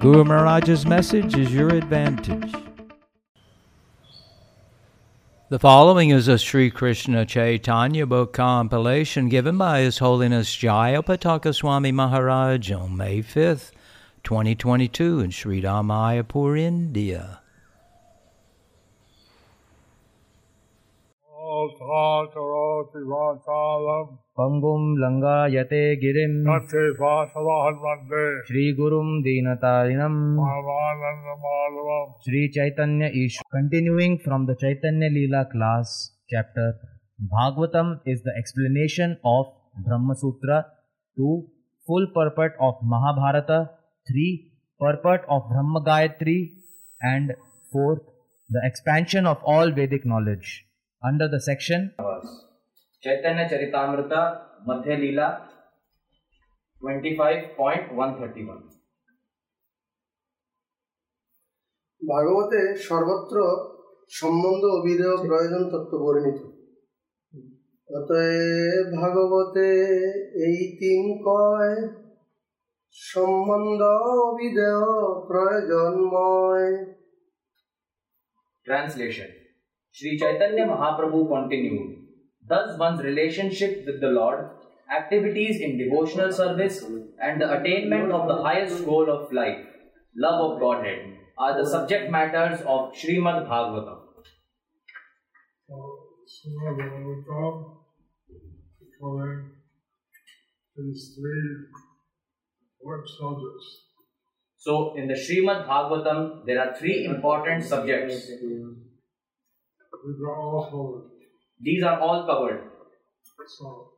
Guru Maharaj's message is your advantage. The following is a Sri Krishna Chaitanya book compilation given by His Holiness Jayapataka Swami Maharaj on May 5th, 2022 in Sridham Mayapur, India. पङ्गुं लङ्गायते गिरिम् श्रीगुरुं दीनतारिणं श्रीचैतन्य ईश्व continuing from the Chaitanya Leela class chapter Bhagavatam is the of of Brahmasutra to full purport of Mahabharata three purport of Brahma Gayatri and fourth the expansion of all vedic knowledge under the section. Chaitanya Charitamrita Madhya Leela 25.131 ভাগবতে সর্বত্র সম্বন্ধ অভিধেয় প্রয়োজন তত্ত্ব বর্ণিত। অতএব ভাগবতে এই তিন কয় সম্বন্ধ অভিধেয় প্রয়োজনময়। Translation. Sri Chaitanya Mahaprabhu continued Thus, one's relationship with the Lord, activities in devotional service, and the attainment of the highest goal of life, love of Godhead, are the subject matters of Srimad Bhagavatam. So, Srimad Bhagavatam, these three work subjects. So, in the Srimad Bhagavatam, there are three important subjects. These are all covered. These are all covered. So,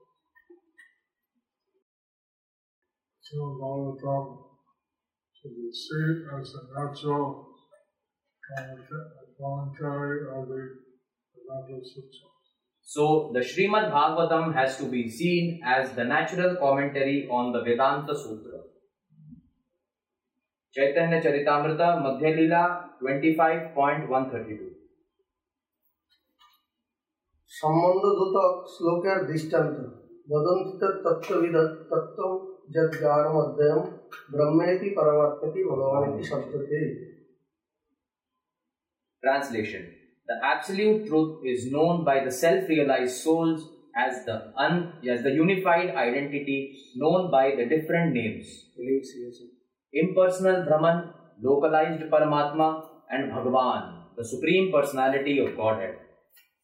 should be seen as a natural commentary of the Vedanta Sutra. So, the Srimad Bhagavatam has to be seen as the natural commentary on the Vedanta Sutra. Chaitanya Charitamrita Madhya Leela 25.132 সম্বন্ধ দূতক শ্লোকের দৃষ্টান্ত বদন্তিত তত্ত্ববিদ তত্ত্ব যজ্ঞানম অধ্যয়ম ব্রহ্মেতি পরমাত্মতি ভগবানেতি শব্দতে Translation The absolute truth is known by the self realized souls as the, un, as the unified identity known by the different names impersonal Brahman, localized Paramatma, and Bhagavan, the Supreme Personality of Godhead.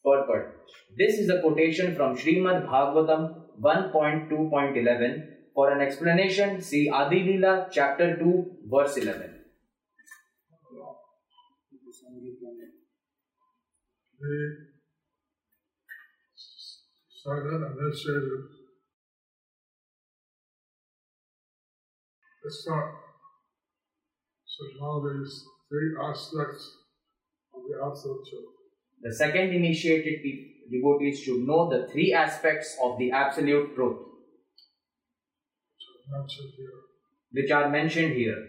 Purport This is a quotation from Srimad Bhagavatam 1.2.11. For an explanation, see Adi Leela, chapter 2, verse 11. He started initiated it's not so one of these three aspects of the absolute truth. The second initiated pe- devotees should know the three aspects of the absolute truth, which are mentioned here. which are mentioned here.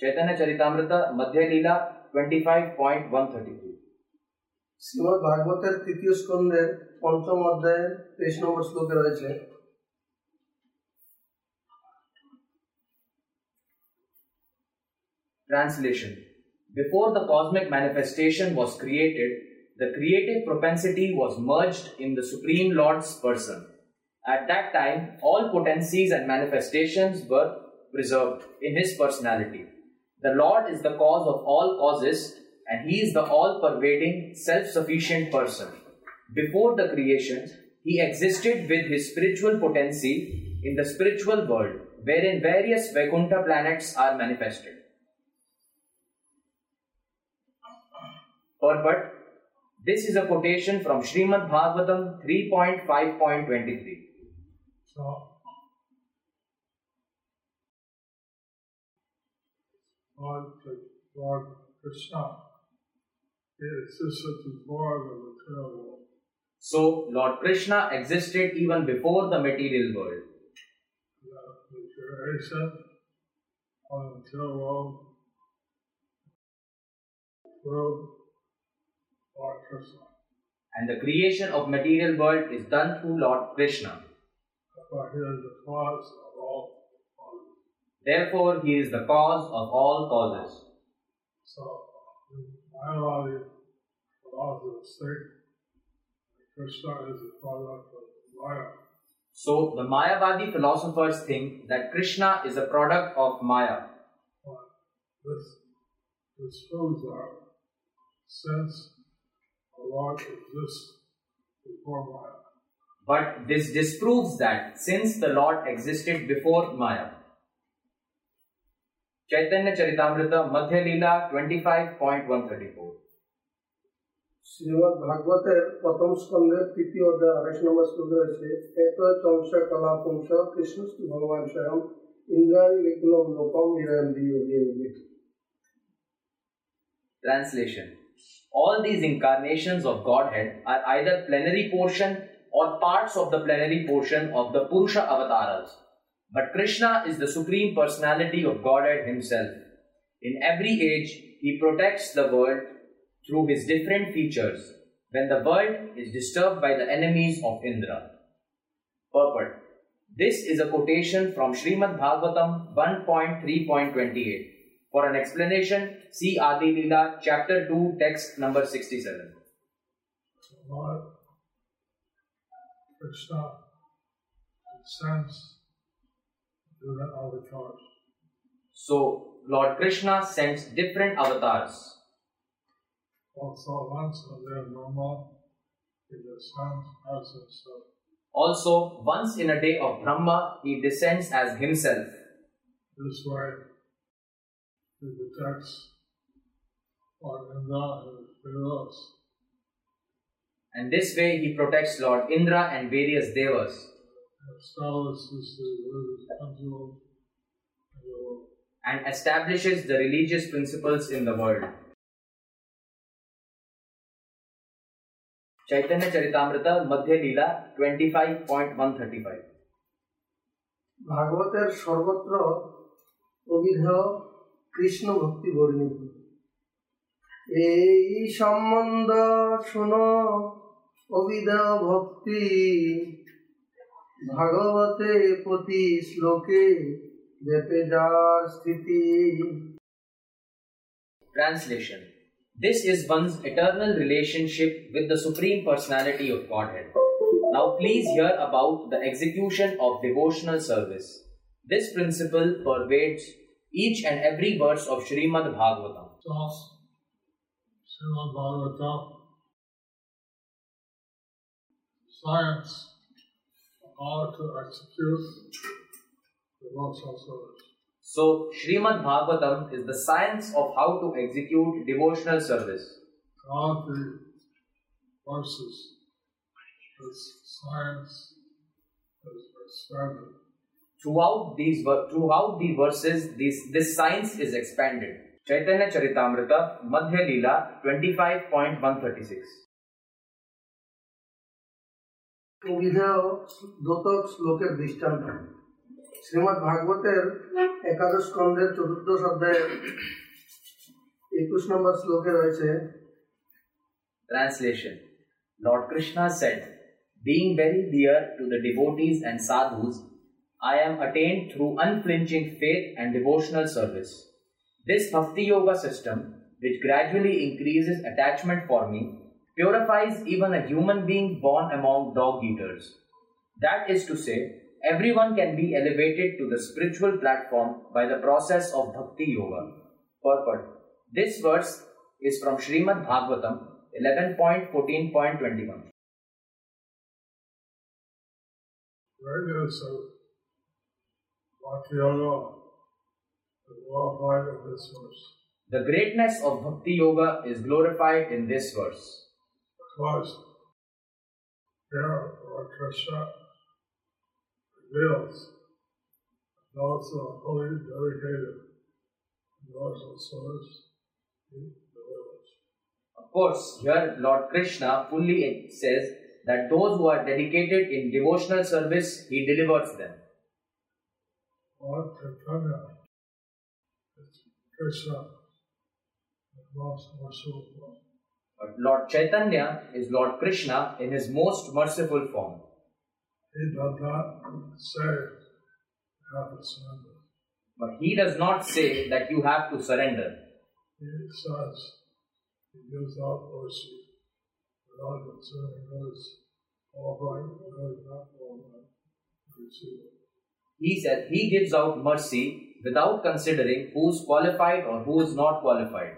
Chaitanya Charitamrita, Madhya Leela 25.133. Shrimad ভাগবতের তৃতীয় স্কন্ধের পঞ্চম অধ্যায়ের তেইশ নম্বর শ্লোকে রয়েছে Translation Before the cosmic manifestation was created, the creative propensity was merged in the Supreme Lord's person. At that time, all potencies and manifestations were preserved in his personality. The Lord is the cause of all causes, and he is the all pervading, self sufficient person. Before the creation, he existed with his spiritual potency in the spiritual world, wherein various Vaikuntha planets are manifested. But This is a quotation from Srimad Bhagavatam 3.5.23. So, Lord, Krishna existed before the material world. So, Lord Krishna existed even before the material world. World Lord Krishna. And the creation of material world is done through Lord Krishna. But he is the cause of all causes. Therefore, he is the cause of all causes. So, the Mayavadi philosophers think that Krishna is the product of Maya. So, the Mayavadi philosophers think that Krishna is a product of Maya. But this, this proves God exists before Maya. But this disproves that since the Lord existed before Maya. Chaitanya Charitamrita, Madhya Leela 25.134. Shrimad Bhagavat प्रथम स्कंदे तृतीय अध्याय अठाईस number श्लोक रहे एक चंश कला पुंश कृष्ण भगवान स्वयं इंद्राणी विकुलम लोकम निरंदी योगे योगे translation All these incarnations of Godhead are either plenary portion or parts of the plenary portion of the Purusha avatars. But Krishna is the supreme personality of Godhead himself. In every age, he protects the world through his different features when the world is disturbed by the enemies of Indra. Purport This is a quotation from Srimad Bhagavatam 1.3.28. For an explanation, see Adi Leela, chapter 2, text number 67. Lord Krishna to the avatars. So, Lord Krishna sends different avatars. Also, once in a day of Brahma, he descends as himself. Also, once in a day of Brahma, he descends as himself. This way, he protects Lord Indra and his devas. And this way, he protects Lord Indra and various devas. establishes the religious principles in the world. and establishes the religious principles in the world. Chaitanya Charitamrita Madhya Leela 25.135 ভাগবতের সর্বত্র অবিধেয় কৃষ্ণ ভক্তি বর্ণিত এই সম্বন্ধ শুনো অবিধেয় ভক্তি ভাগবতে প্রতি শ্লোকে ব্যাপে যার স্থিতি Translation This is one's eternal relationship with the Supreme Personality of Godhead. Now, please hear about the execution of devotional service. This principle pervades each and every verse of Srimad Bhagavatam. Thus, Srimad Bhagavatam, science how to execute devotional service. So, Srimad Bhagavatam is the science of how to execute devotional service. All the verses, this science is expanded Throughout these ver- throughout the verses, this, this science is expanded. Chaitanya Charitamrita, Madhya Leela, 25.136. অভিধেয় দোতক শ্লোকের দৃষ্টান্ত শ্রীমৎ ভাগবতের একাদশ স্কন্ধের চতুর্দশ অধ্যায়ের একুশ নম্বর শ্লোকে রয়েছে Translation Lord Krishna said, Being very dear to the devotees and sadhus, I am attained through unflinching faith and devotional service. This Bhakti Yoga system, which gradually increases attachment for me, purifies even a human being born among dog eaters. That is to say, everyone can be elevated to the spiritual platform by the process of Bhakti Yoga. Purport This verse is from Srimad Bhagavatam 11.14.21. Radius of Bhakti Yoga is glorified in this verse. The greatness of Bhakti Yoga is glorified in this verse. Because here Lord Krishna reveals those who are fully dedicated to universal service he delivers. Of course, here Lord Krishna fully says that those who are dedicated in devotional service, he delivers them. Lord Chaitanya is Krishna, most merciful one. But Lord Chaitanya is Lord Krishna in his most merciful form. He does not say you have to surrender. But he does not say that you have to surrender. He says he gives out mercy without considering is qualified and who is not qualified to receive it. He said he gives out mercy without considering who is qualified or who is not qualified.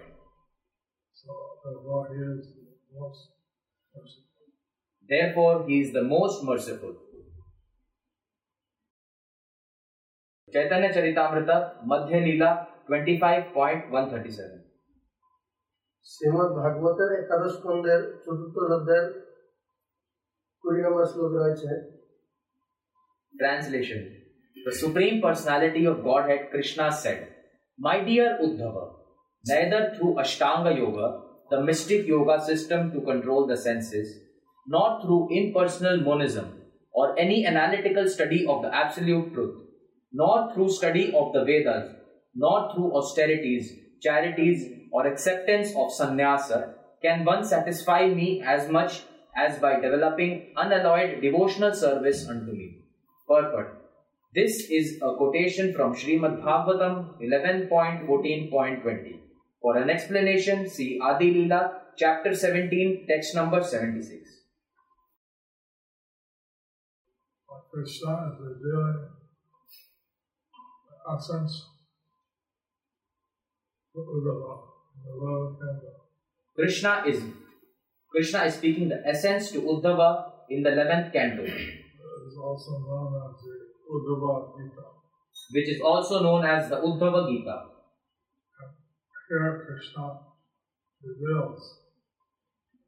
So therefore he is the most merciful. Therefore, he is the most merciful. Chaitanya Charitamrita, Madhya Leela 25.137. Srimad ভাগবতের একাদশ খণ্ডের চতুর্থ অধ্যায়ের কুড়ি নম্বর শ্লোক রয়েছে Translation the Supreme Personality of Godhead Krishna said, My dear Uddhava, neither through Ashtanga Yoga, the mystic yoga system to control the senses, nor through impersonal monism or any analytical study of the absolute truth, nor through study of the Vedas, nor through austerities, charities, or acceptance of sannyasa can one satisfy me as much as by developing unalloyed devotional service unto me. Purport. This is a quotation from Srimad Bhagavatam 11.14.20. For an explanation, see Adi Leela, chapter 17, text number 76. But Krishna is revealing the essence of the. Krishna is Krishna is speaking the essence to Uddhava in the 11th canto, It is also known as the Uddhava Gita. which is also known as the Uddhava Gita. Here Krishna reveals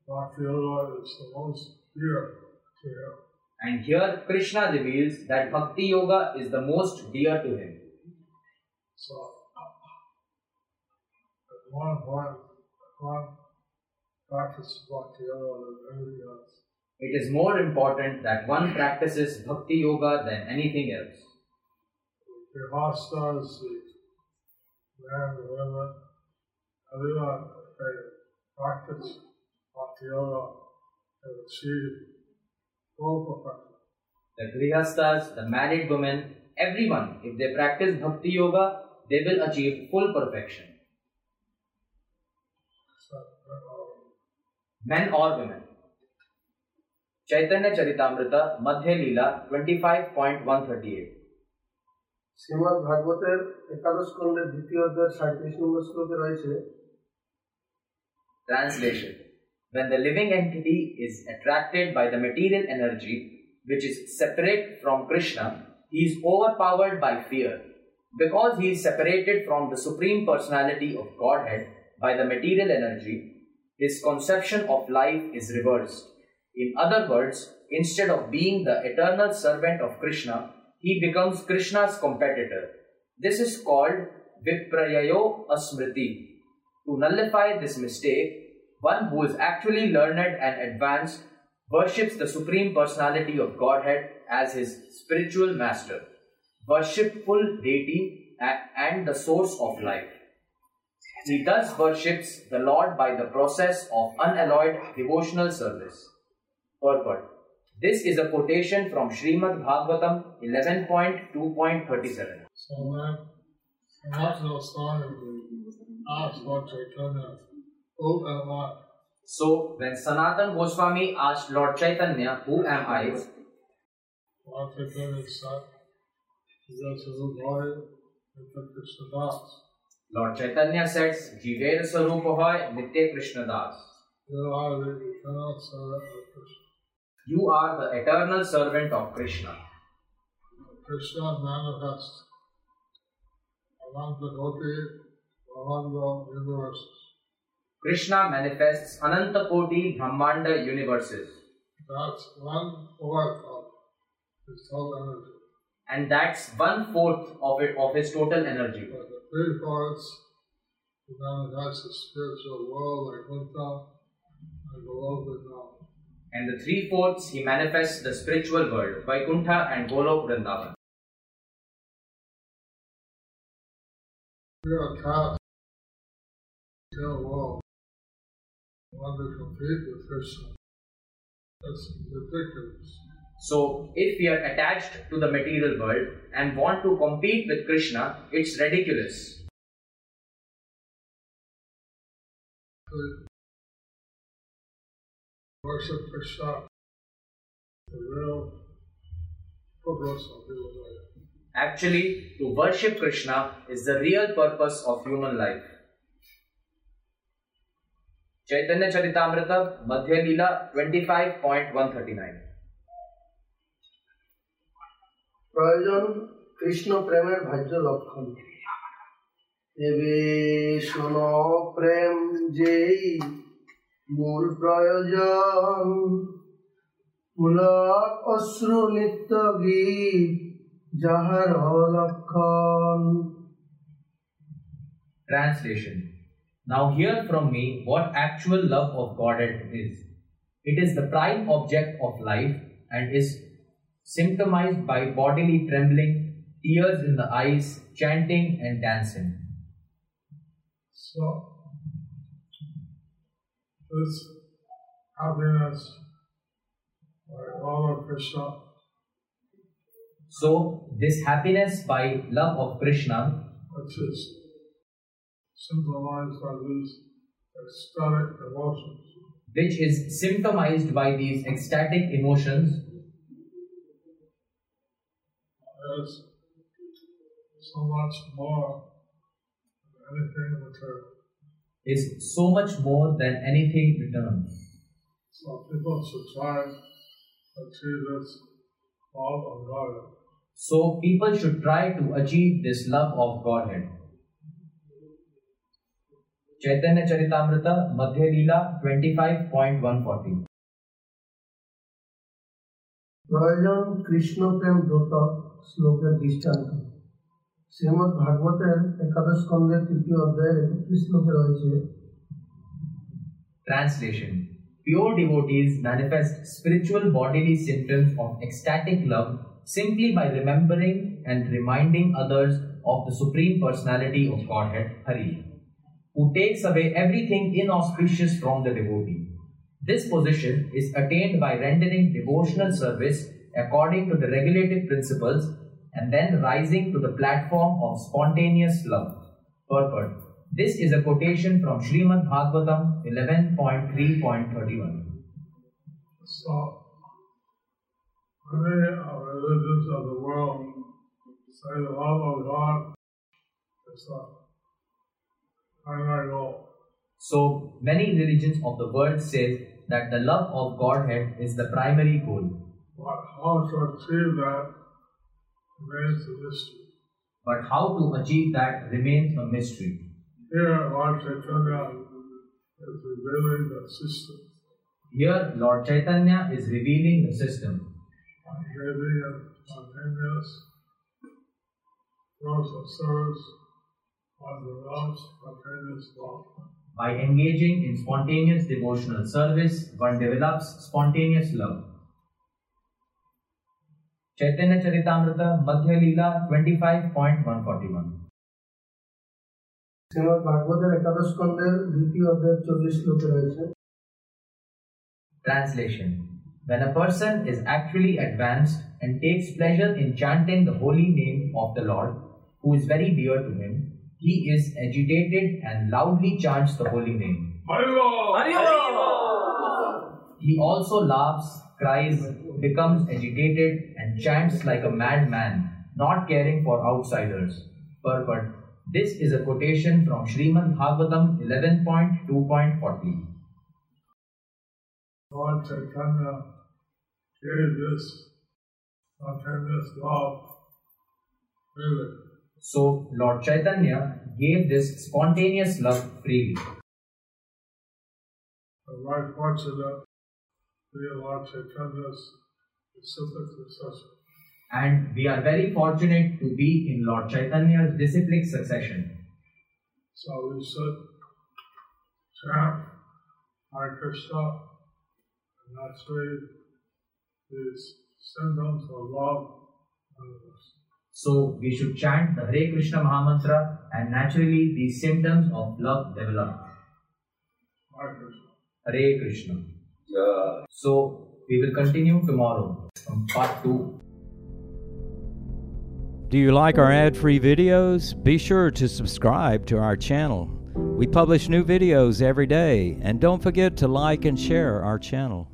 Bhakti Yoga is the most dear to him. And here Krishna reveals that Bhakti Yoga is the most dear to him. So, at one point, one practice Bhakti Yoga than everything else. It is more important that one practices Bhakti Yoga than anything else. The hostas, the men, the women, everyone, practice Bhakti Yoga and achieve full perfection. The Grihasthas, the married women, everyone, if they practice Bhakti Yoga, they will achieve full perfection. Uh, Men or women. Chaitanya Charitamrita, Madhya Leela 25.138. Shrimad ভাগবতের একাদশ খণ্ডের দ্বিতীয় অধ্যায়ের সাঁত্রিশ নম্বর শ্লোকে রয়েছে Translation When the living entity is attracted by the material energy, which is separate from Krishna, he is overpowered by fear. Because he is separated from the Supreme Personality of Godhead by the material energy, his conception of life is reversed. In other words, instead of being the eternal servant of Krishna, he becomes Krishna's competitor. This is called Viprayayo Asmriti. To nullify this mistake, one who is actually learned and advanced worships the Supreme Personality of Godhead as his spiritual master, worshipful deity, and the source of life. He thus worships the Lord by the process of unalloyed devotional service. Purport. This is a quotation from Srimad Bhagavatam 11.2.37. so then, Sanatana Swami asked Lord Chaitanya, who am I? So, when Sanatan Goswami asked Lord Chaitanya, Who am I? Lord Chaitanya said, Yes, is a boy, it's Krishna Das. Lord Chaitanya says, Jiver Sarupahoy Nitya Krishna Das. You are the eternal servant. You are the eternal servant of Krishna. Krishna manifests Ananta Koti, Brahmanda universes. Krishna manifests Ananta Koti Brahmanda universes. That's one fourth of his total energy. And that's one fourth of it of his total energy. But the three fourths He manifests the spiritual world Vaikuntha and Golokvrindavan. And the three fourths he manifests the spiritual world, Vaikuntha and Golok Vrindavan. We are tasked to world want to compete with Krishna. That's ridiculous. So, if we are attached to the material world and want to compete with Krishna, it's ridiculous. worship Krishna, the real purpose of human life. Actually, to worship Krishna is the real purpose of human life. Chaitanya Charitamrita, Madhya Leela 25.139. প্রয়োজন কৃষ্ণ প্রেমের ভাজ্য লক্ষণ এবে শোন প্রেম যেই মূল প্রয়োজন মূলক অশ্রু নিত্য গীত যাহার লক্ষণ Translation Now, hear from me what actual love of Godhead is. It is the prime object of life and is symptomized by bodily trembling, tears in the eyes, chanting, and dancing. So, this happiness by all of Krishna So, this happiness by love of Krishna, which is symbolized by these ecstatic emotions, which is symptomized by these ecstatic emotions, is so much more than anything material is so much more than anything returned. So people should try to achieve this love of God. So, people should try to achieve this love of Godhead. Chaitanya Charitamrita, Madhya Leela 25.140. প্রয়োজন কৃষ্ণ প্রেম দ্রুত শ্লোকের দৃষ্টান্ত শ্রীমৎ ভাগবতের একাদশ স্কন্ধের তৃতীয় অধ্যায়ের একত্রিশ শ্লোকে রয়েছে Translation Pure devotees manifest spiritual bodily symptoms of ecstatic love simply by remembering and reminding others of the Supreme Personality of Godhead, Hari, who takes away everything inauspicious from the devotee. This position is attained by rendering devotional service according to the regulative principles and then rising to the platform of spontaneous love. Purport. This is a quotation from Srimad Bhagavatam 11.3.31. So many religions of the world say the love of God is the primary goal. So, many religions of the world say that the love of Godhead is the primary goal. But how to achieve that remains a mystery. But how to achieve that remains a mystery. Here, Lord Chaitanya is revealing the system Here, Lord Chaitanya is revealing the system by spontaneous growth of service on the love, spontaneous love. by engaging in spontaneous devotional service, one develops spontaneous love. Chaitanya Charitamrita, Madhya Leela 25.141. Srimat ভাগবতের একাদশ স্কন্ধের দ্বিতীয় অধ্যায়ের চল্লিশ শ্লোকে রয়েছে Translation When a person is actually advanced and takes pleasure in chanting the holy name of the Lord, who is very dear to him, he is agitated and loudly chants the holy name. He also laughs, cries, becomes agitated, and chants like a madman, not caring for outsiders. Purport This is a quotation from Srimad Bhagavatam 11.2.40. Lord Chaitanya gave this spontaneous love freely. So, Lord Chaitanya gave this spontaneous love freely. Fortunate And we are very fortunate to be in Lord Chaitanya's disciplic succession. So we should chant Hare Krishna, and naturally these symptoms of love. So we should chant the Hare Krishna Mahamantra and naturally these symptoms of love develop. Hare Krishna. Hare Krishna. So we will continue tomorrow from part 2. Do you like our ad free videos? Be sure to subscribe to our channel. We publish new videos every day, and don't forget to like and share our channel.